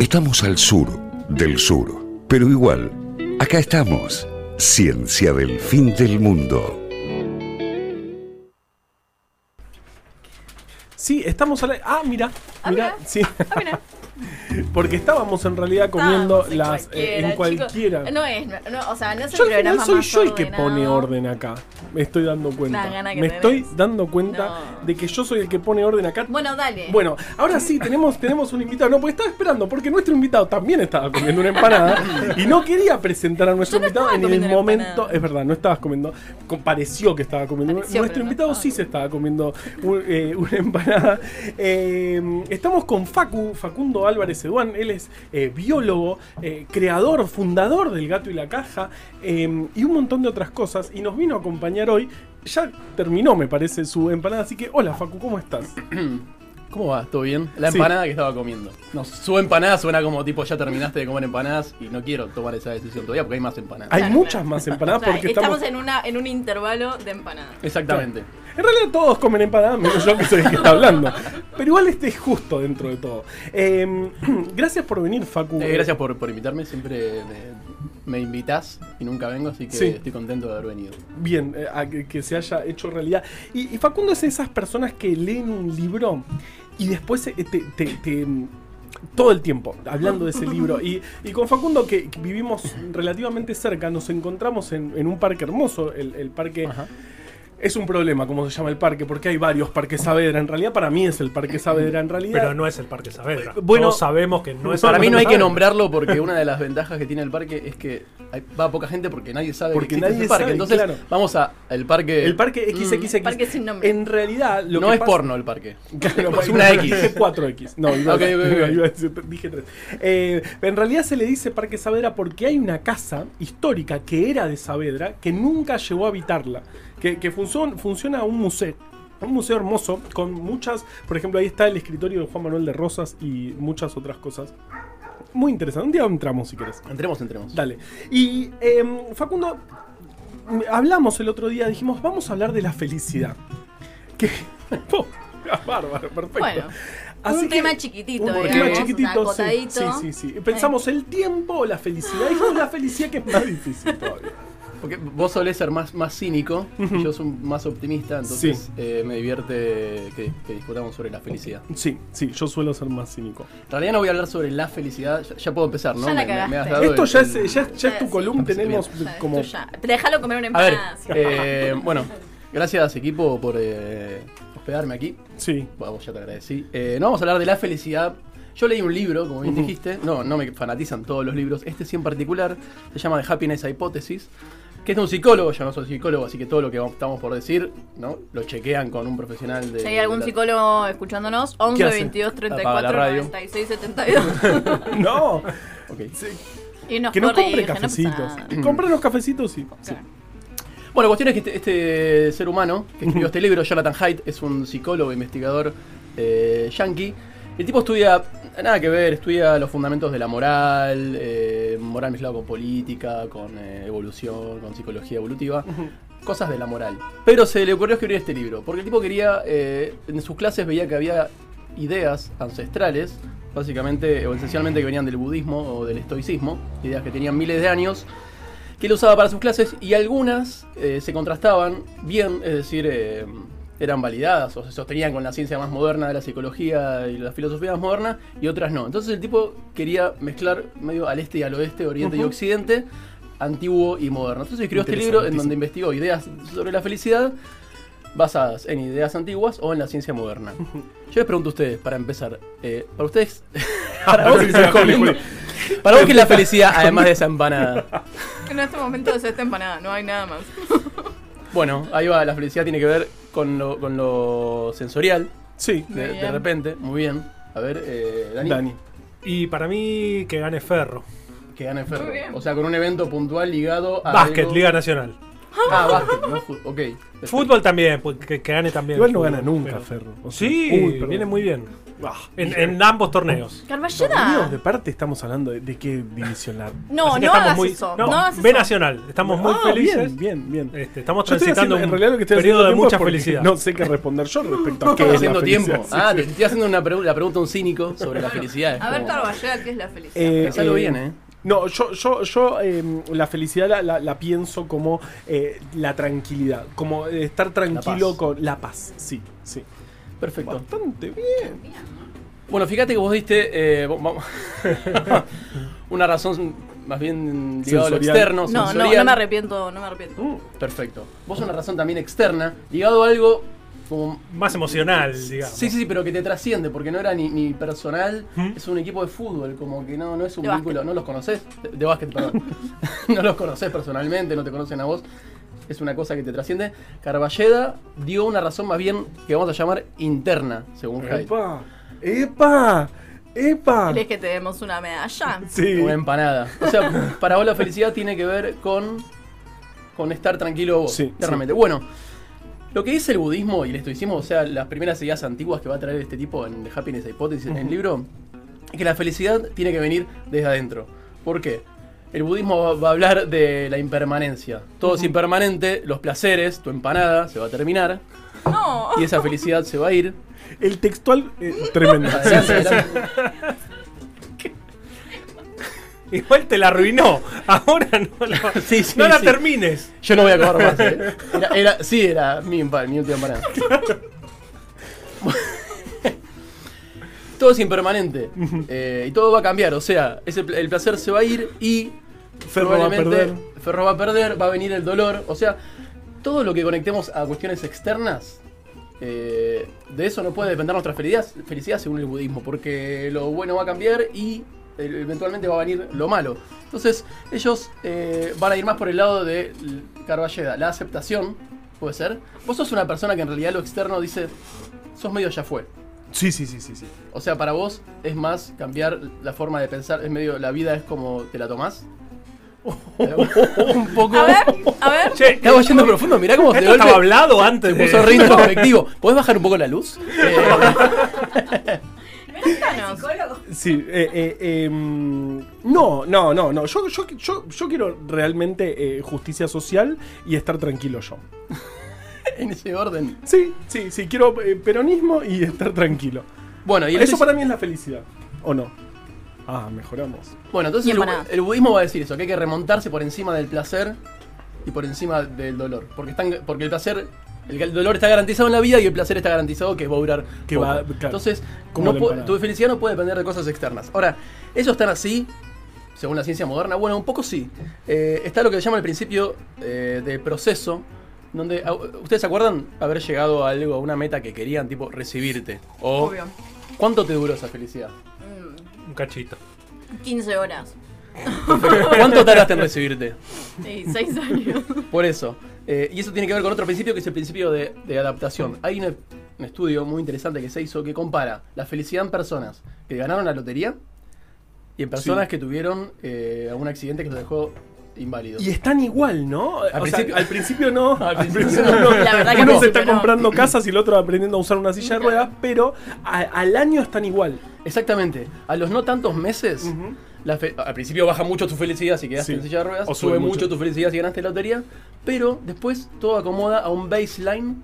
Estamos al sur del sur, pero igual, acá estamos. Ciencia del fin del mundo. Sí, estamos a la... Ah, mira, Ah, mira, mira. sí. Ah, mira. Porque estábamos en realidad comiendo Estábamos las eh, en chicos. cualquiera. No es, no, o sea, no es el Yo al final programa soy más yo el que ordenado. pone orden acá. Me estoy dando cuenta. La gana que Me tenés. estoy dando cuenta No. de que yo soy el que pone orden acá. Bueno, dale. Bueno, ahora sí tenemos, tenemos un invitado. No, porque estaba esperando, porque nuestro invitado también estaba comiendo una empanada y no quería presentar a nuestro Yo no invitado estaba en el comiendo una momento. empanada. Es verdad, no estabas comiendo. Pareció que estaba comiendo. Pareció, nuestro pero no invitado estaba. sí se estaba comiendo un- eh, una empanada. Eh, estamos con Facu, Facundo Álvarez Eduán. Él es eh, biólogo, eh, creador, fundador del Gato y la Caja eh, y un montón de otras cosas. Y nos vino a acompañar hoy. Ya terminó, me parece, su empanada. Así que, hola Facu, ¿cómo estás? ¿Cómo va? ¿Todo bien? La Sí. empanada que estaba comiendo. No, su empanada suena como tipo ya terminaste de comer empanadas y no quiero tomar esa decisión todavía porque hay más empanadas. Hay Claro, muchas claro. más empanadas O sea, porque estamos, estamos. en, una, en un intervalo de empanadas. Exactamente. En realidad todos comen empanadas, menos yo que soy el que está hablando. Pero igual este es justo dentro de todo. Eh, gracias por venir, Facu. Eh, gracias por, por invitarme, siempre me, me invitas y nunca vengo, así que Sí. estoy contento de haber venido. Bien, eh, a que, que se haya hecho realidad. Y, y Facundo es de esas personas que leen un libro y después eh, te, te- te- todo el tiempo hablando de ese libro. Y, y con Facundo, que, que vivimos relativamente cerca, nos encontramos en, en un parque hermoso, el, el parque... Ajá. Es un problema cómo se llama el parque, porque hay varios parques Saavedra. En realidad, para mí es el parque Saavedra. En realidad, Pero no es el Parque Saavedra. Bueno, Todos sabemos que no es Para el mí no hay que nombrarlo porque una de las ventajas que tiene el parque es que hay- va poca gente porque nadie sabe Porque que existe nadie ese parque. sabe, Entonces claro. vamos a el parque. el parque Mm, XXX. Parque sin nombre. En realidad, lo no que es pasa- porno el parque. Claro, Es una X. Dije 4X. No, iba, a- Ok, ok, ok. iba a decir- dije 3. Eh, en realidad se le dice Parque Saavedra porque hay una casa histórica que era de Saavedra que nunca llegó a habitarla. Que, que funciona, funciona un museo. Un museo hermoso con muchas. Por ejemplo, ahí está el escritorio de Juan Manuel de Rosas y muchas otras cosas. Muy interesante. Un día entramos si querés. Entremos, entremos. Dale. Y em, Facundo, hablamos el otro día, dijimos, vamos a hablar de la felicidad. Que. Oh, bárbaro, perfecto. Bueno, Así un que- tema chiquitito, un digamos, tema chiquitito, sí, sí, sí, sí. Pensamos el tiempo o la felicidad. Dijimos la felicidad que es más difícil todavía. Porque vos solés ser más, más cínico y yo soy más optimista, entonces Sí. eh, me divierte que, que discutamos sobre la felicidad. Sí, sí, yo suelo ser más cínico. En realidad no voy a hablar sobre la felicidad, ya, ya puedo empezar, ¿no? Ya la Me- me- me has cagaste. dado Esto el- ya el- es, ya, ya es tu Sí, columna, tenemos como... esto ya- Déjalo comer una A ver, empanada. eh, bueno, gracias equipo por eh, hospedarme aquí. Sí, vos ya te agradecí. Eh, no vamos a hablar de la felicidad. Yo leí un libro, como bien dijiste. No, no me fanatizan todos los libros. Este sí en particular se llama The Happiness Hypothesis. Que es de un psicólogo, yo no soy psicólogo, así que todo lo que estamos por decir, ¿no? Lo chequean con un profesional de. Si hay algún de la- psicólogo escuchándonos, 11 hace? 22 Apaga la 34 radio. 96 72. no, Ok. sí, y nos que no compre corrigen, no cafecitos. pasa nada. Compre los cafecitos, sí. sí. Bueno, la cuestión es que este, este ser humano que escribió este libro, Jonathan Haidt, es un psicólogo, investigador eh, yankee. El tipo estudia, nada que ver, estudia los fundamentos de la moral, eh, moral mezclado con política, con eh, evolución, con psicología evolutiva, cosas de la moral. Pero se le ocurrió escribir este libro, porque el tipo quería, eh, en sus clases veía que había ideas ancestrales, básicamente o esencialmente que venían del budismo o del estoicismo, ideas que tenían miles de años, que él usaba para sus clases y algunas eh, se contrastaban bien, es decir, eh, eran validadas o se sostenían con la ciencia más moderna de la psicología y la filosofía más moderna y otras no. Entonces el tipo quería mezclar medio al este y al oeste, oriente y occidente, antiguo y moderno. Entonces escribió este libro en donde investigó ideas sobre la felicidad basadas en ideas antiguas o en la ciencia moderna. Yo les pregunto a ustedes, para empezar, eh, para ustedes, para vos que estás comiendo, para vos que es la felicidad, además de esa empanada. En este momento es esta empanada, no hay nada más. Bueno, ahí va, la felicidad tiene que ver con lo, con lo sensorial, Sí, de, repente, muy bien. A ver, eh, Dani, Dani. Y para mí que gane Ferro. que gane Ferro. Muy bien. O sea, con un evento puntual ligado a. Básquet, algo- Liga Nacional. Ah, básquet, no fútbol. Ok. perfecto. Fútbol también, pues, que, que gane también. Igual no fútbol, gana nunca, pero- Ferro. O sea, Sí, uy, perdón. viene muy bien. Ah, En, en ambos torneos. Carballeda. Dios, de parte estamos hablando de, de qué división la. No, Así que no estamos hagas muy- eso. No, No, hagas B eso. Nacional. Estamos muy Ah, felices. Bien, bien, bien. Este, estamos Yo estoy transitando haciendo- en un realidad lo que estoy periodo de tiempo mucha porque felicidad. No sé qué responder yo respecto a qué Estoy es la haciendo felicidad. tiempo. Sí, ah, sí. te estoy haciendo una pregu- la pregunta a un cínico sobre la felicidad. Es A ver, como- Carballeda, ¿qué es la felicidad? Eh, Pensalo eh, bien, ¿eh? No, yo, yo, yo em, la felicidad la, la- la pienso como eh, la tranquilidad, como estar tranquilo con la paz, sí, sí. Perfecto. Bastante bien. Bueno, fíjate que vos diste eh, una razón más bien ligada a lo externo. no, no, no me arrepiento, no me arrepiento. Mm. Perfecto. Vos una razón también externa, ligado a algo como... Más emocional, digamos. Sí, sí, sí, pero que te trasciende, porque no era ni, ni personal, ¿Mm? es un equipo de fútbol, como que no, no es un De vínculo, no los conoces, de, de básquet, perdón. no los conoces personalmente, no te conocen a vos, es una cosa que te trasciende. Carballeda dio una razón más bien que vamos a llamar interna, según Hyde. ¡Epa! ¡Epa! ¡Epa! ¿Querés que te demos una medalla? Sí. Una empanada. O sea, para vos la felicidad tiene que ver con, con estar tranquilo vos, Sí, internamente. Bueno, lo que dice el budismo y el estoicismo, o sea, las primeras ideas antiguas que va a traer este tipo en The Happiness Hypothesis, en el libro, es que la felicidad tiene que venir desde adentro. ¿Por qué? El budismo va, va a hablar de la impermanencia. Todo es impermanente, los placeres, tu empanada se va a terminar No. y esa felicidad se va a ir. El textual, eh, tremendo. Adelante, adelante. Igual te la arruinó. Ahora no la, Sí, sí, no la sí. termines. Yo no voy a acabar más, ¿eh? Era, era- sí, era mi, mi última empanada. todo es impermanente. eh, y todo va a cambiar. O sea, ese, el placer se va a ir y. Ferro va a perder. Ferro va a perder, va a venir el dolor. O sea, todo lo que conectemos a cuestiones externas. eh, de eso no puede depender nuestra felicidad, felicidad según el budismo, porque lo bueno va a cambiar y eventualmente va a venir lo malo. Entonces, ellos eh, van a ir más por el lado de Carballeda, la aceptación, puede ser. Vos sos una persona que en realidad lo externo dice, sos medio ya fue. Sí, sí, sí, sí, sí. O sea, para vos es más cambiar la forma de pensar, es medio, la vida es como te la tomás. Un poco. A ver, a ver. Che, Estaba yendo profundo, mirá cómo esto golpe estaba hablado antes se de. puso re introspectivo. ¿Podés bajar un poco la luz? Eh, Cuéntanos. Sí, eh, eh, em, no, no, no, no. Yo, yo, yo, yo quiero realmente eh, justicia social y estar tranquilo yo. en ese orden. Sí, sí, sí, quiero eh, peronismo y estar tranquilo. Bueno, y el Eso para mí es la felicidad, ¿o no? Ah, mejoramos. Bueno, entonces el, el budismo va a decir eso, que hay que remontarse por encima del placer y por encima del dolor. Porque, están, porque el placer, el, el dolor está garantizado en la vida y el placer está garantizado que va a durar. Que poco. va- claro, Entonces, como no tu felicidad no puede depender de cosas externas. Ahora, ¿ellos están así? Según la ciencia moderna, bueno, un poco sí. Eh, está lo que se llama el principio eh, de proceso, donde ustedes se acuerdan haber llegado a algo, a una meta que querían, tipo recibirte. O Obvio. ¿cuánto te duró esa felicidad? Mm, Un cachito. 15 horas. ¿Cuánto tardaste en recibirte? Sí, 6 años. Por eso. Eh, y eso tiene que ver con otro principio que es el principio de, de adaptación. Hay un, un estudio muy interesante que se hizo que compara la felicidad en personas que ganaron la lotería y en personas Sí. que tuvieron eh, algún accidente que los dejó inválidos. Y están igual, ¿no? Al sea, principio- al principio no. Al al principio principio no. no. La verdad que Uno se está no. comprando casas y el otro aprendiendo a usar una silla de ruedas, pero a- al año están igual. Exactamente. A los no tantos meses. La fe- al principio baja mucho tu felicidad si quedaste Sí. en silla de ruedas, O sube sube mucho. mucho. tu felicidad si ganaste la lotería, pero después todo acomoda a un baseline.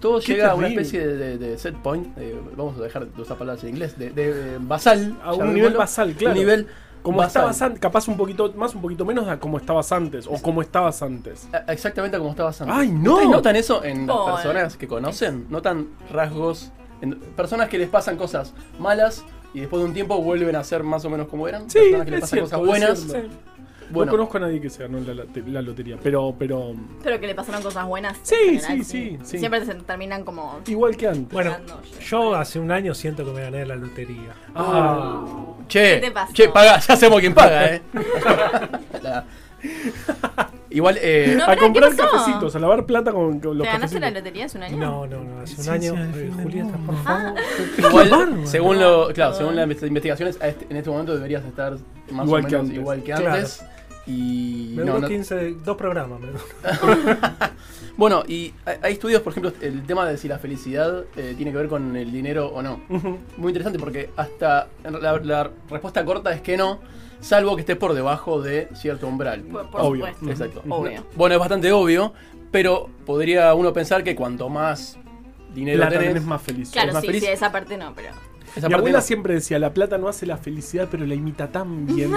Todo Qué llega a una terrible. especie de, de- de set point, eh, vamos a dejar de usar palabras en inglés, de, de, eh, basal. A un nivel basal, claro. Un nivel Como basal. estabas antes, capaz un poquito más, un poquito menos a como estabas antes, o como estabas antes. A- Exactamente como estabas antes. ¡Ay, no! ¿Ustedes notan eso en las Pobre. personas que conocen? ¿Notan rasgos? En personas que les pasan cosas malas y después de un tiempo vuelven a ser más o menos como eran. Sí, personas que les es pasan cierto, cosas buenas. Sí. Bueno, No conozco a nadie que se ganó la, la lotería, pero, pero Pero que le pasaron cosas buenas. en Sí, general, sí, sí, sí. Siempre se terminan como. igual que antes. Bueno, yo hace un año siento que me gané la lotería. Ah. che, ¿Qué te pasó? che, paga, ya sabemos quién paga, eh. Igual, eh, No, a pará, comprar cafecitos, a lavar plata con, con los ¿Te ganaste la cafecitos. lotería hace un año? No, no, no, hace un Ciencia año. del eh, fin del Julieta, mundo. por favor. igual, bárbaro. según lo, claro, según las investi- investigaciones, a este- en este momento deberías estar más Igual o que menos antes. igual que Claro. antes. Y. Me no, duró no- 15, dos programas. me duró. Bueno, y hay- hay estudios, por ejemplo, el tema de si la felicidad eh, tiene que ver con el dinero o no. Muy interesante porque hasta la, la respuesta corta es que no, salvo que estés por debajo de cierto umbral. Por, por Obvio. supuesto. Exacto. Obvio. Bueno, es bastante obvio, pero podría uno pensar que cuanto más dinero Plata tenés, tenés más feliz. Claro, más sí, feliz. sí, esa parte no, pero. esa mi abuela no. siempre decía, la plata no hace la felicidad, pero la imita tan bien.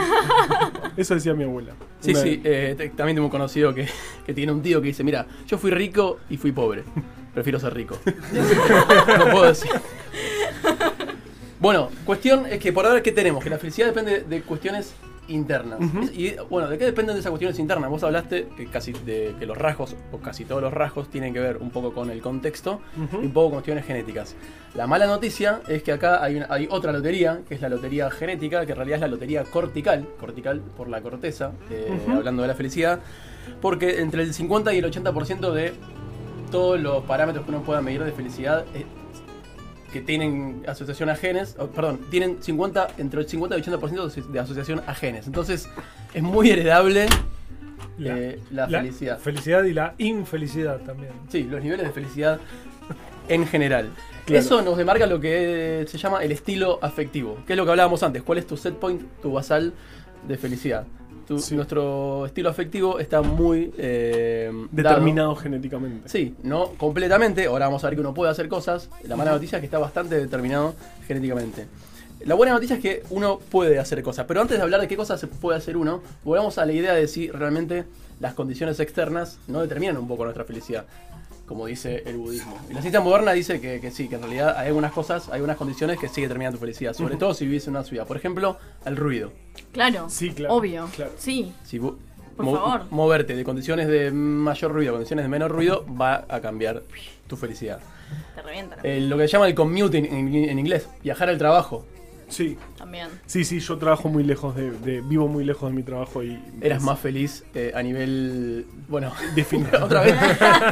Eso decía mi abuela. Sí, Una- sí, eh, también tengo un conocido que, que tiene un tío que dice, mira, yo fui rico y fui pobre. Prefiero ser rico. no puedo decir. Bueno, cuestión es que por ahora, ¿qué tenemos? Que la felicidad depende de cuestiones internas. Y bueno, ¿de qué dependen de esas cuestiones internas? Vos hablaste que casi de que los rasgos, o casi todos los rasgos, tienen que ver un poco con el contexto y un poco con cuestiones genéticas. La mala noticia es que acá hay, una- hay otra lotería, que es la lotería genética, que en realidad es la lotería cortical, cortical por la corteza, eh, hablando de la felicidad, porque entre el 50 y el 80% de todos los parámetros que uno pueda medir de felicidad eh, que tienen asociación a genes, oh, perdón, tienen 50, entre el 50 y el 80% de- asociación a genes. Entonces, es muy heredable eh, la, felicidad. Felicidad y la infelicidad también. Sí, los niveles de felicidad en general. Claro. Eso nos demarca lo que se llama el estilo afectivo, que es lo que hablábamos antes. ¿Cuál es tu set point, tu basal de felicidad? Tu- Sí. Nuestro estilo afectivo está muy eh, dado- Determinado genéticamente. Sí, no completamente. Ahora vamos a ver que uno puede hacer cosas. La mala noticia es que está bastante determinado genéticamente. La buena noticia es que uno puede hacer cosas. Pero antes de hablar de qué cosas se puede hacer uno, volvamos a la idea de si realmente las condiciones externas no determinan un poco nuestra felicidad. Como dice el budismo. Y la ciencia moderna dice que, que sí, que en realidad hay algunas cosas, hay algunas condiciones que sí determinan tu felicidad. Sobre todo si vivís en una ciudad. Por ejemplo, el ruido. Claro. Sí, claro, Obvio. claro. Sí. Si Por favor. moverte de condiciones de mayor ruido a condiciones de menor ruido va a cambiar tu felicidad. Te revientan. Eh, lo que se llama el commuting en, en inglés, viajar al trabajo. Sí, También. sí, sí, yo trabajo muy lejos de, de- vivo muy lejos de mi trabajo y Eras más feliz eh, a nivel. Bueno, definido. otra vez.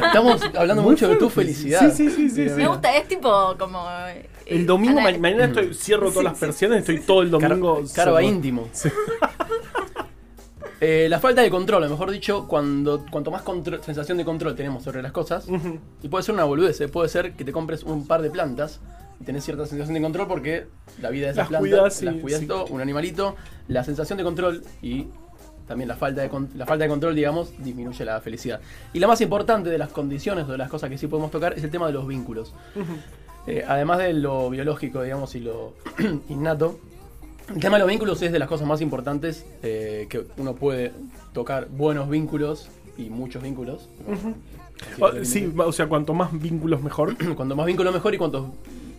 Estamos hablando Muy mucho de tu felicidad. sí, sí, sí, sí, sí. Me gusta, es tipo como. eh, El domingo, ma- mañana estoy, cierro todas las persianas, estoy todo el Car- domingo. Carva solo. íntimo. Eh, la falta de control, o mejor dicho, cuando cuanto más contro- sensación de control tenemos sobre las cosas, y puede ser una boludez, eh, puede ser que te compres un par de plantas tenés cierta sensación de control porque la vida de esas Las plantas, cuidás, sí, las cuidas sí. todo, un animalito, la sensación de control y también la falta, de la falta de control, digamos, disminuye la felicidad. Y la más importante de las condiciones o de las cosas que sí podemos tocar es el tema de los vínculos. Eh, además de lo biológico, digamos, y lo innato, el tema de los vínculos es de las cosas más importantes eh, que uno puede tocar buenos vínculos y muchos vínculos. O- Ah, Sí, o sea, cuanto más vínculos mejor. cuanto más vínculos mejor y cuantos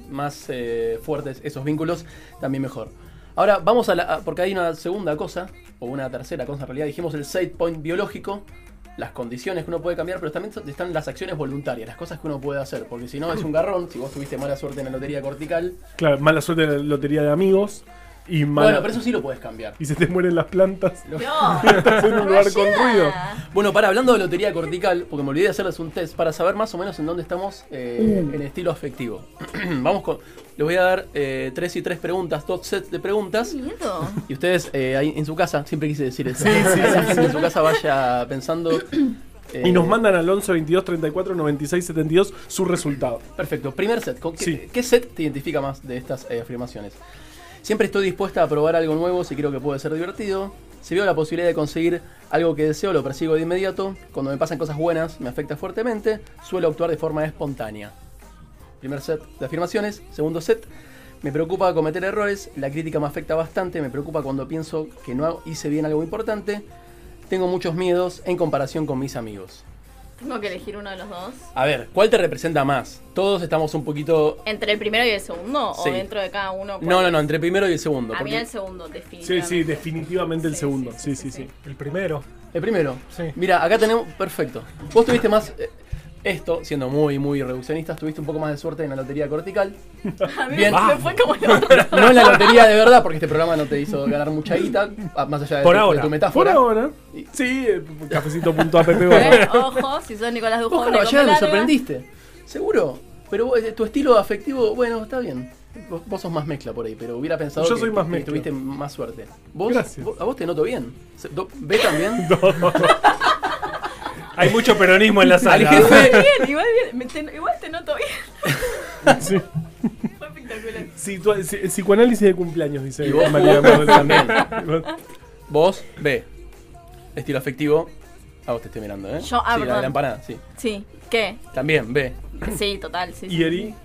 más eh, fuertes esos vínculos, también mejor. Ahora vamos a la. porque hay una segunda cosa, o una tercera cosa en realidad. Dijimos el side point biológico, las condiciones que uno puede cambiar, pero también están las acciones voluntarias, las cosas que uno puede hacer. Porque si no es un garrón, si vos tuviste mala suerte en la lotería cortical. Claro, mala suerte en la lotería de amigos y mala. Bueno, pero eso sí lo puedes cambiar. Y se te mueren las plantas. No. Estás en un lugar con ruido. Bueno, para hablando de lotería cortical, porque me olvidé de hacerles un test para saber más o menos en dónde estamos eh, en estilo afectivo. Vamos con. Les voy a dar eh, tres y tres preguntas, dos sets de preguntas. Qué miedo. Y ustedes eh, ahí en su casa, siempre quise decir eso. Sí, sí, la sí, gente en su casa vaya pensando. eh, Y nos mandan al 11 22 34 96 72 su resultado. Perfecto, primer set. ¿Con qué, Sí. qué set te identifica más de estas eh, afirmaciones? Siempre estoy dispuesta a probar algo nuevo si creo que puede ser divertido. Si veo la posibilidad de conseguir algo que deseo, lo persigo de inmediato. Cuando me pasan cosas buenas, me afecta fuertemente. Suelo actuar de forma espontánea. Primer set de afirmaciones. Segundo set. Me preocupa cometer errores. La crítica me afecta bastante. Me preocupa cuando pienso que no hice bien algo importante. Tengo muchos miedos en comparación con mis amigos. Tengo que elegir uno de los dos. A ver, ¿cuál te representa más? Todos estamos un poquito ¿Entre el primero y el segundo? Sí. ¿O dentro de cada uno? No, no, no, entre el primero y el segundo. A mí porque- el segundo, Sí, definitivamente. sí, definitivamente el Sí, segundo. sí, Sí, sí, sí, sí, sí. El primero. El primero. Sí. Mira, acá tenemos. Perfecto. Vos tuviste más. Esto, siendo muy, muy reduccionista, tuviste un poco más de suerte en la lotería cortical. A mí Bien. me fue como el otro. No en la lotería de verdad, porque este programa no te hizo ganar mucha guita, más allá de, Por tu, de ahora. tu Por metáfora. ahora. Y- Sí, eh, cafecito.app. Eh. Ojo, si sos Nicolás Dujón de Carvajal, me Larga. sorprendiste. Seguro. Pero vos, eh, tu estilo afectivo, bueno, está bien. Vos, vos sos más mezcla por ahí, pero hubiera pensado Yo que, soy más que mezcla. tuviste más suerte. ¿Vos, Gracias. vos- a vos te noto bien. ¿B también? Hay mucho peronismo en la Al sala. Bien, igual bien. te- igual te noto bien. Sí. Fue espectacular. Situa- psicoanálisis de cumpleaños, dice Y vos, María también. vos, B. Estilo afectivo. A vos te estoy mirando, ¿eh? Yo- ah, sí, la de la empanada, sí. Sí. ¿Qué? También, B. Sí, total. Sí, sí. ¿Y Eri?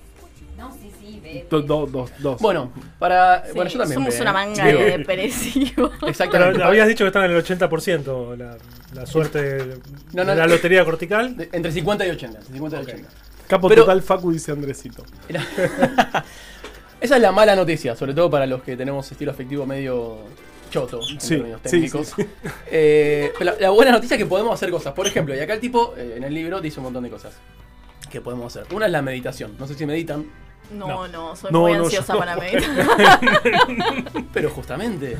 No, sí, sí, ve. Do- do- dos, dos. Bueno, para. Sí, bueno, yo también. Somos una manga Digo, de depresivos. Exactamente. Pero habías dicho que están en el 80% la, la suerte de, No, no, de la no. lotería cortical. De- Entre 50 y 80. entre 50 y 80. Capo pero- total Facu dice Andresito. Era- Esa es la mala noticia, sobre todo para los que tenemos estilo afectivo medio choto en Sí, términos sí, técnicos. sí, sí. Eh, la buena noticia es que podemos hacer cosas. Por ejemplo, y acá el tipo eh, en el libro dice un montón de cosas que podemos hacer. Una es la meditación. No sé si meditan, No, no, soy No, muy no, ansiosa para meditar. pero justamente.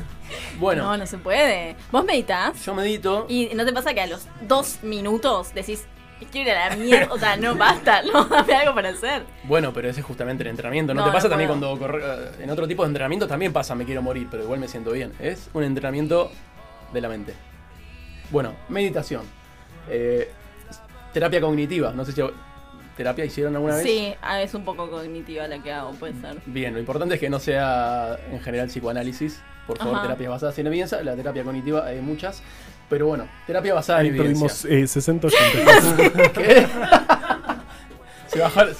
Bueno, No, no se puede. ¿Vos meditas? yo medito. ¿Y no te pasa que a los dos minutos decís, quiero ir a la mierda? O sea, no, basta, no, dame algo para hacer. Bueno, pero ese es justamente el entrenamiento. ¿No, No, te pasa no también puedo. cuando corre- eh, en otro tipo de entrenamiento también pasa me quiero morir, pero igual me siento bien? Es un entrenamiento de la mente. Bueno, meditación. Eh, terapia cognitiva. No sé si terapia hicieron alguna vez. Sí, ah, es un poco cognitiva la que hago, puede ser. Bien, lo importante es que no sea en general psicoanálisis. Por favor, Ajá. terapias basadas en evidencia. La terapia cognitiva hay muchas. Pero bueno, terapia basada en evidencia. eh, 60 80. ¿Qué? Se bajaron.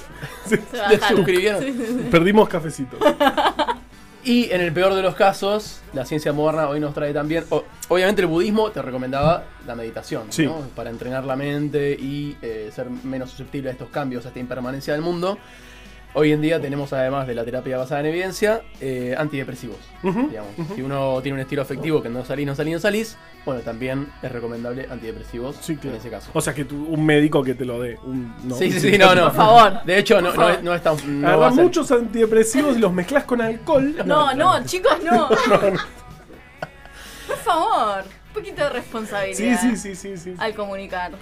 Se Se bajaron. suscribieron. Sí, sí, sí. Perdimos cafecito. Y en el peor de los casos, la ciencia moderna hoy nos trae también. o- obviamente, el budismo te recomendaba la meditación, Sí. ¿no? Para entrenar la mente y eh, ser menos susceptible a estos cambios, a esta impermanencia del mundo. Hoy en día tenemos, además de la terapia basada en evidencia, eh, antidepresivos. Digamos. Si uno tiene un estilo afectivo que no salís, no salís, no salís, bueno, también es recomendable antidepresivos Sí, claro. en ese caso. O sea, que tú- un médico que te lo dé. Un, no, sí, un sí, sí, no, no. Por favor. De hecho, no, no, es, no es tan. No va a Agarrás ser- muchos antidepresivos y los mezclas con alcohol. No, no, chicos, no. Por favor, un poquito de Sí, responsabilidad sí, sí, sí, sí. al comunicar.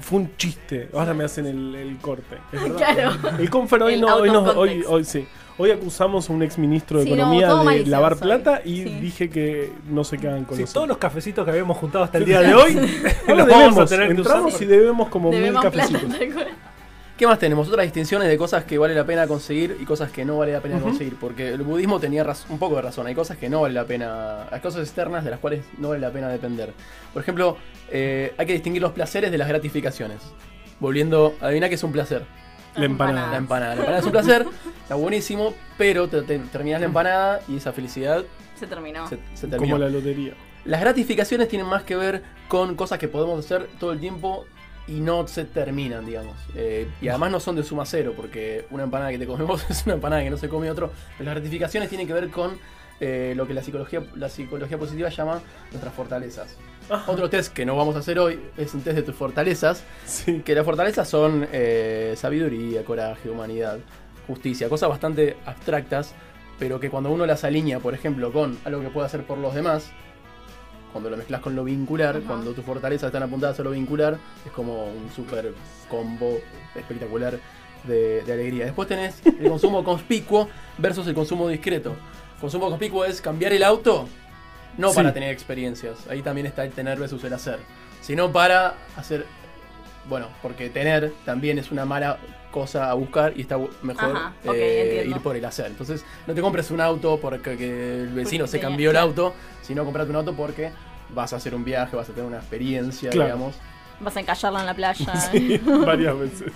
Fue un chiste. Ahora me hacen el, el corte. es verdad. Claro. El Confer hoy El no, hoy, no, hoy, hoy sí. Hoy acusamos a un ex ministro de Sí, Economía de lavar soy. plata y Sí. dije que no se quedan con Sí, todos los cafecitos que habíamos juntado hasta el día de hoy los vamos debemos, a tener que usar. entramos y debemos como Debemos mil cafecitos. ¿Qué más tenemos? Otras distinciones de cosas que vale la pena conseguir y cosas que no vale la pena conseguir. Porque el budismo tenía un poco de razón. Hay cosas que no vale la pena. Hay cosas externas de las cuales no vale la pena depender. Por ejemplo, eh, hay que distinguir los placeres de las gratificaciones. Volviendo, adivina qué es un placer. La empanada. La empanada. La empanada es un placer, está buenísimo, pero te, te- terminas la empanada y esa felicidad Se terminó. se, se terminó. Como la lotería. Las gratificaciones tienen más que ver con cosas que podemos hacer todo el tiempo y no se terminan, digamos. Eh, y además no son de suma cero, porque una empanada que te comemos es una empanada que no se come otro. Pero las gratificaciones tienen que ver con eh, lo que la psicología, la psicología positiva llama nuestras fortalezas. Otro test que no vamos a hacer hoy es un test de tus fortalezas. Sí. Que las fortalezas son eh, sabiduría, coraje, humanidad, justicia, cosas bastante abstractas, pero que cuando uno las alinea, por ejemplo, con algo que puede hacer por los demás, cuando lo mezclas con lo vincular, Ajá. cuando tus fortalezas están apuntadas a lo vincular, es como un super combo espectacular de, de alegría. Después tenés el consumo conspicuo versus el consumo discreto. Consumo conspicuo es cambiar el auto, no Sí. para tener experiencias. Ahí también está el tener versus el hacer. Sino para hacer bueno, porque tener también es una mala cosa a buscar y está mejor Ajá, eh, ir por el hacer. Entonces, no te compres un auto porque que el vecino Porque se tenía- cambió el claro. auto, sino comprate un auto porque vas a hacer un viaje, vas a tener una experiencia, Claro. digamos. Vas a encallarla en la playa. Sí, varias veces.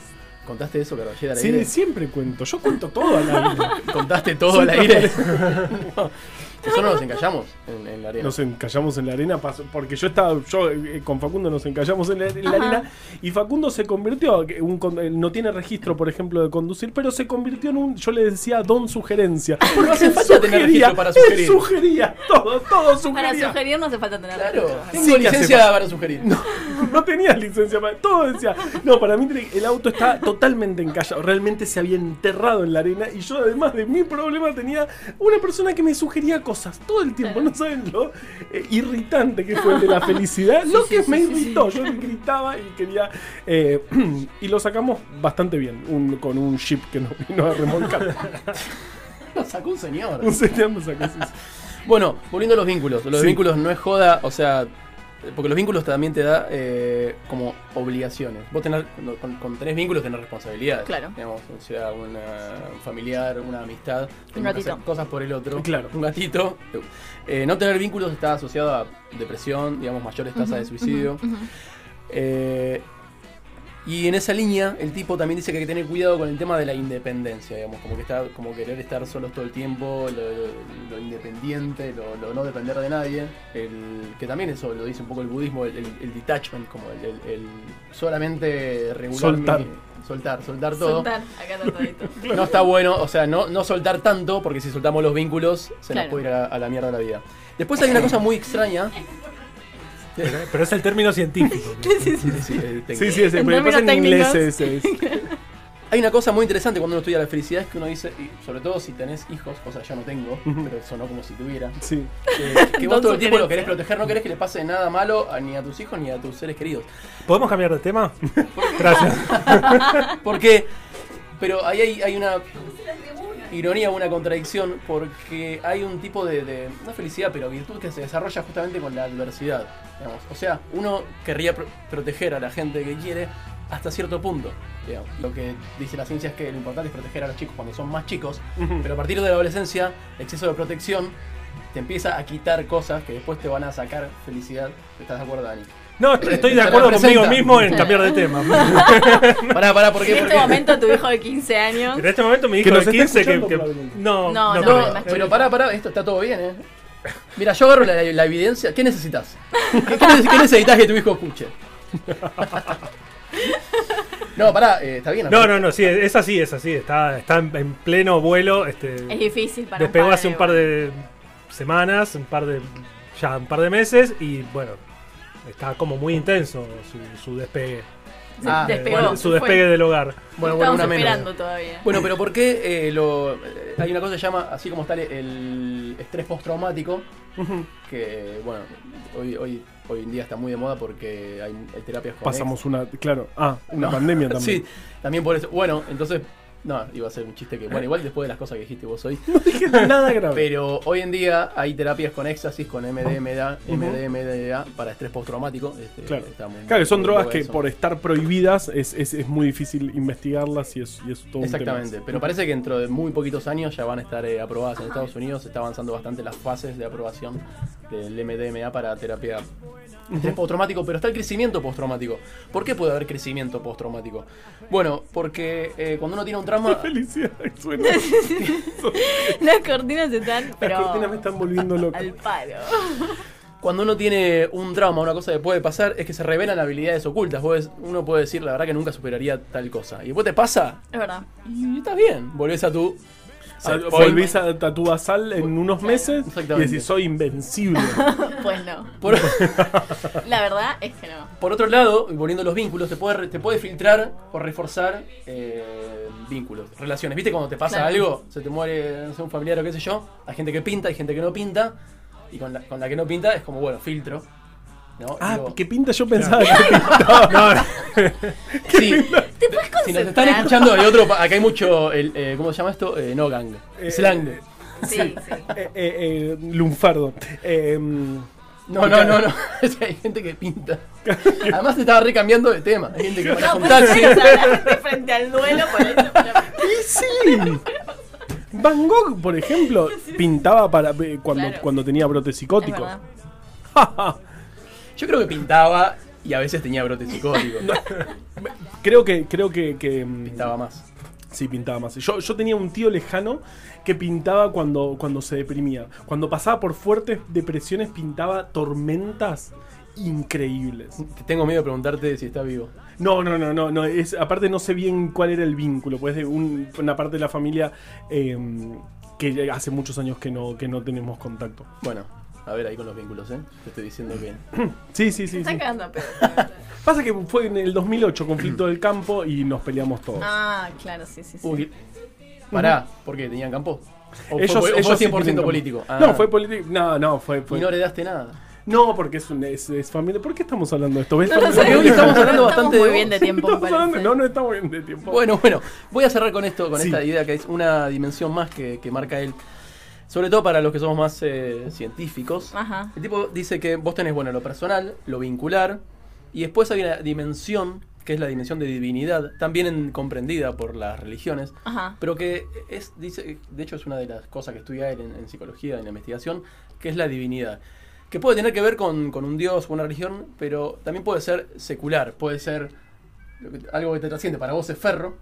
¿Contaste eso, Caballera? al Sí, aire? siempre cuento. Yo cuento todo al aire. ¿Contaste todo al aire? No. Nosotros nos encallamos en, en la arena. Nos encallamos en la arena porque yo estaba, yo eh, con Facundo nos encallamos en la, en la Ajá. arena y Facundo se convirtió, un él no tiene registro, por ejemplo, de conducir, pero se convirtió en un, yo le decía don sugerencia. Porque hace él falta tener registro para sugerir. sugería, todo, todo Para sugería. sugerir no hace falta tener Claro, registro. tengo Sí licencia hace para sugerir. No tenía licencia para todo decía. No, para mí el auto está totalmente encallado. Realmente se había enterrado en la arena. Y yo, además de mi problema, tenía una persona que me sugería cosas todo el tiempo. No saben lo eh, irritante que fue el de la felicidad. lo que me irritó. Yo gritaba y quería. eh, y lo sacamos bastante bien. un- con un ship que nos vino a remolcar. sacó un señor. Un señor me sacó. Bueno, volviendo a los vínculos. Los Sí. vínculos no es joda, o sea, porque los vínculos también te da eh, como obligaciones. Vos tenés, cuando, tenés vínculos tenés responsabilidades. Claro. Digamos, o sea, una- un familiar, una amistad. que gatito. hacer Cosas por el otro. Claro. Un gatito. Eh, no tener vínculos está asociado a depresión, digamos, mayores tasas de suicidio. Ujú. Eh, y en esa línea, el tipo también dice que hay que tener cuidado con el tema de la independencia, digamos, como que está, como querer estar solos todo el tiempo, lo, lo- lo independiente, lo, lo no depender de nadie, el, que también eso lo dice un poco el budismo, el, el- el detachment, como el, el- el solamente regular Soltar. mi- soltar, soltar todo. Soltar, acá está todito. No está bueno, o sea, no, no soltar tanto, porque si soltamos los vínculos, se Claro. nos puede ir a, a la mierda la vida. Después hay una cosa muy extraña. Pero, pero es el término científico. Sí, sí, sí, eh. Sí, sí, ese, pero pasa en inglés ese. es. Hay una cosa muy interesante cuando uno estudia la felicidad es que uno dice, y sobre todo si tenés hijos, cosa que yo no tengo, pero sonó como si tuviera, Sí. que, que vos todo el tiempo lo querés proteger, no querés que le pase nada malo a- ni a tus hijos ni a tus seres queridos. ¿Podemos cambiar de tema? Gracias. Porque, pero ahí hay, hay una ironía, una contradicción, porque hay un tipo de, de- no felicidad, pero virtud que se desarrolla justamente con la adversidad. digamos. O sea, uno querría pro- proteger a la gente que quiere hasta cierto punto. digamos. Lo que dice la ciencia es que lo importante es proteger a los chicos cuando son más chicos, pero a partir de la adolescencia, el exceso de protección te empieza a quitar cosas que después te van a sacar felicidad. ¿Estás de acuerdo, Dani? No, estoy de acuerdo conmigo mismo en cambiar de tema. Pará, pará, ¿por qué? En ¿Por este momento tu hijo de 15 años. En este momento mi hijo de está 15 que, no, No, no, no, Pero pará, pará, esto está todo bien, ¿eh? Mira, yo agarro la, la evidencia. ¿Qué necesitas? ¿Qué, qué neces- qué necesitas que tu hijo escuche? No, pará, eh, está bien. No, no, no, sí, es así, es así. Está, está en, en pleno vuelo. Este, Es difícil para despegó un hace un par de semanas, un par de. ya un par de meses y bueno, está como muy intenso su, su despegue. Ah, despegó, Bueno, se su fue. despegue del hogar. Bueno, bueno, Estamos una menos. esperando todavía. Bueno, pero ¿por qué eh, lo, eh, hay una cosa que se llama, así como está el, el estrés postraumático, que bueno, hoy, hoy, hoy en día está muy de moda porque hay, hay terapias con Pasamos una, claro, ah, una No. pandemia también. Sí, también por eso. Bueno, entonces, no, iba a ser un chiste que, bueno, igual después de las cosas que dijiste vos hoy, No dije nada grave. Pero hoy en día hay terapias con éxtasis, con MDMA, MDMA para estrés postraumático. este, Claro. muy- Claro, que son drogas que por estar prohibidas es, es, es muy difícil investigarlas y es, y es todo un Exactamente, tema. pero parece que dentro de muy poquitos años ya van a estar eh, aprobadas en Estados Unidos. Está avanzando bastante las fases de aprobación del MDMA para terapia estrés postraumático, pero está el crecimiento postraumático. ¿Por qué puede haber crecimiento postraumático? Bueno, porque eh, cuando uno tiene un trauma. Felicidad, suena. Las cortinas están, Las cortinas me están volviendo loco. al palo. Cuando uno tiene un trauma, una cosa que puede pasar es que se revelan habilidades ocultas. Vos uno puede decir, la verdad que nunca superaría tal cosa. Y después te pasa Es verdad. y estás bien. Volvés a tu. Volvís a tatuar sal en unos meses y decís, soy invencible. Pues no. Por, La verdad es que no. por otro lado, y volviendo a los vínculos, te puede, te puede filtrar o reforzar eh, vínculos, relaciones. ¿Viste cuando te pasa Claro. algo? Se te muere no sé, un familiar o qué sé yo. Hay gente que pinta, hay gente que no pinta. Y con la, con la que no pinta es como, bueno, filtro. ¿No? ah, Digo, ¿qué pinta? Yo pensaba que pintaba. No, no. Sí. ¿Te puedes Si nos están escuchando de otro, acá hay mucho, el, eh, ¿cómo se llama esto? Eh, no gang, Eh, slang. Sí, sí. Eh, eh, eh, lunfardo. Eh, No, no, no, no. hay gente que pinta. Además te estaba recambiando de tema. Hay gente que No, un taxi. la gente frente al duelo por eso. pero- y sí. Van Gogh, por ejemplo, pintaba para eh, cuando, Claro. cuando tenía brotes Es psicóticos. Yo creo que pintaba y a veces tenía brotes psicóticos. creo que, creo que, que, mm, Pintaba más. Sí, pintaba más. Yo, yo tenía un tío lejano que pintaba cuando, cuando se deprimía. Cuando pasaba por fuertes depresiones, pintaba tormentas increíbles. Tengo miedo de preguntarte si está vivo. No, no, no, no. no es, aparte no sé bien cuál era el vínculo. Pues de un- una parte de la familia eh, que hace muchos años que no, que no tenemos contacto. Bueno, a ver ahí con los vínculos, ¿eh? Te estoy diciendo que. Sí, sí, sí. Está sí. cagando a pedo. Pasa que fue en el 2008, conflicto del campo, y nos peleamos todos. Ah, claro, sí, sí, sí. Uy, pará, ¿por qué? ¿Tenían campo? ¿O ellos, fue, o ellos fue sí 100% tienen- político? Ah. No, fue político. No, no, fue. fue- Y no heredaste nada. No, porque es, un, es, es familia. ¿Por qué estamos hablando de esto? ¿Ves? No lo sé. Porque hoy estamos hablando bastante muy de bien de tiempo, me Estamos hablando- parece. no, no estamos bien de tiempo. Bueno, bueno, voy a cerrar con esto, con Sí. esta idea que es una dimensión más que, que marca él. Sobre todo para los que somos más eh, científicos. Ajá. El tipo dice que vos tenés, bueno, lo personal, lo vincular, y después hay una dimensión, que es la dimensión de divinidad, también en- comprendida por las religiones, Ajá. pero que es, dice, de hecho es una de las cosas que estudia él en, en psicología, en la investigación, que es la divinidad. Que puede tener que ver con, con un dios o una religión, pero también puede ser secular, puede ser algo que te trasciende. Para vos es ferro,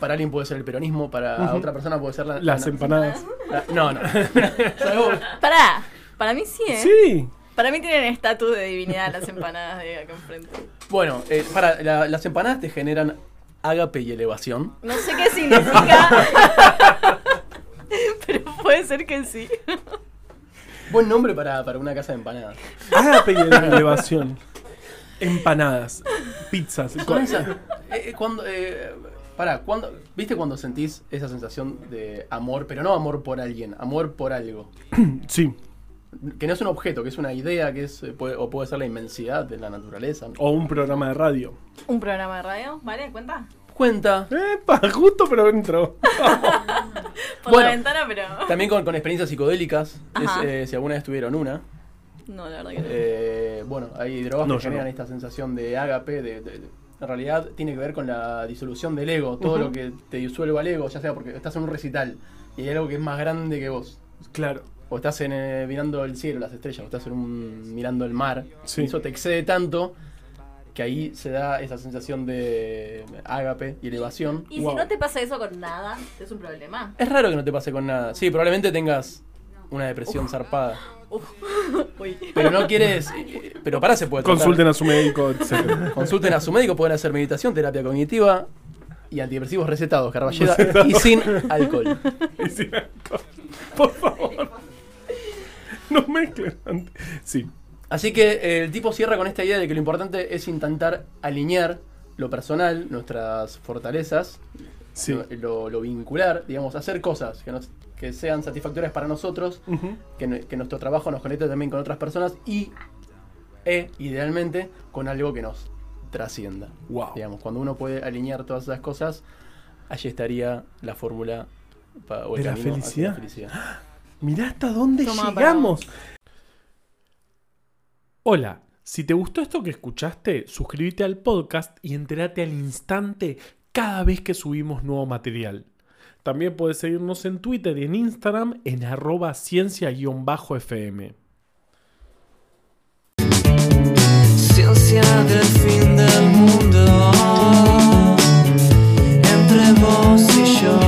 para alguien puede ser el peronismo, para otra persona puede ser la... Las la- empanadas. la- no, no. Pará. Para mí sí, ¿eh? Sí. Para mí tienen estatus de divinidad las empanadas de acá enfrente. Bueno, eh, para, la- las empanadas te generan ágape y elevación. No sé qué significa. pero puede ser que sí. Buen nombre para, para una casa de empanadas. Ágape y elevación. Empanadas. Pizzas. Son esas. Eh, eh, cuando, eh, pará, cuando, ¿viste cuando sentís esa sensación de amor, pero no amor por alguien, amor por algo? Sí. Que no es un objeto, que es una idea, que es eh, puede- o puede ser la inmensidad de la naturaleza. O un programa de radio. Un programa de radio, ¿vale? ¿Cuenta? Cuenta. Epa, justo pero entro. Por Bueno. la ventana, pero. También con, con experiencias psicodélicas, es, eh, si alguna vez tuvieron una. No, la verdad que no. Eh, bueno, hay drogas No, que generan no. esta sensación de ágape, de, de- de- en realidad tiene que ver con la disolución del ego, todo lo que te disuelva el ego, ya sea porque estás en un recital y hay algo que es más grande que vos. Claro. O estás en, eh, mirando el cielo, las estrellas, o estás en un, mirando el mar. Sí. Y eso te excede tanto que ahí se da esa sensación de ágape y elevación. Y Wow. si no te pasa eso con nada, es un problema. Es raro que no te pase con nada. Sí, probablemente tengas una depresión zarpada. Uy. Pero no quieres. Pero para se puede tratar. Consulten a su médico, etc. Consulten a su médico, pueden hacer meditación, terapia cognitiva y antidepresivos recetados, Carballeda y sin alcohol. Y sin alcohol. Por favor. No mezclen. Sí. Así que eh, el tipo cierra con esta idea de que lo importante es intentar alinear lo personal, nuestras fortalezas, Sí. lo vincular, digamos, hacer cosas que, nos- que sean satisfactorias para nosotros, que, nu- que nuestro trabajo nos conecte también con otras personas y, e, idealmente, con algo que nos trascienda. Wow. Digamos, cuando uno puede alinear todas esas cosas, allí estaría la fórmula o el ¿De la camino hacia felicidad? felicidad. Mirá hasta dónde Toma para llegamos. Hola, si te gustó esto que escuchaste, suscríbete al podcast y entérate al instante cada vez que subimos nuevo material. También puedes seguirnos en Twitter y en Instagram en arroba ciencia-fm. Ciencia del fin del mundo, entre vos y yo.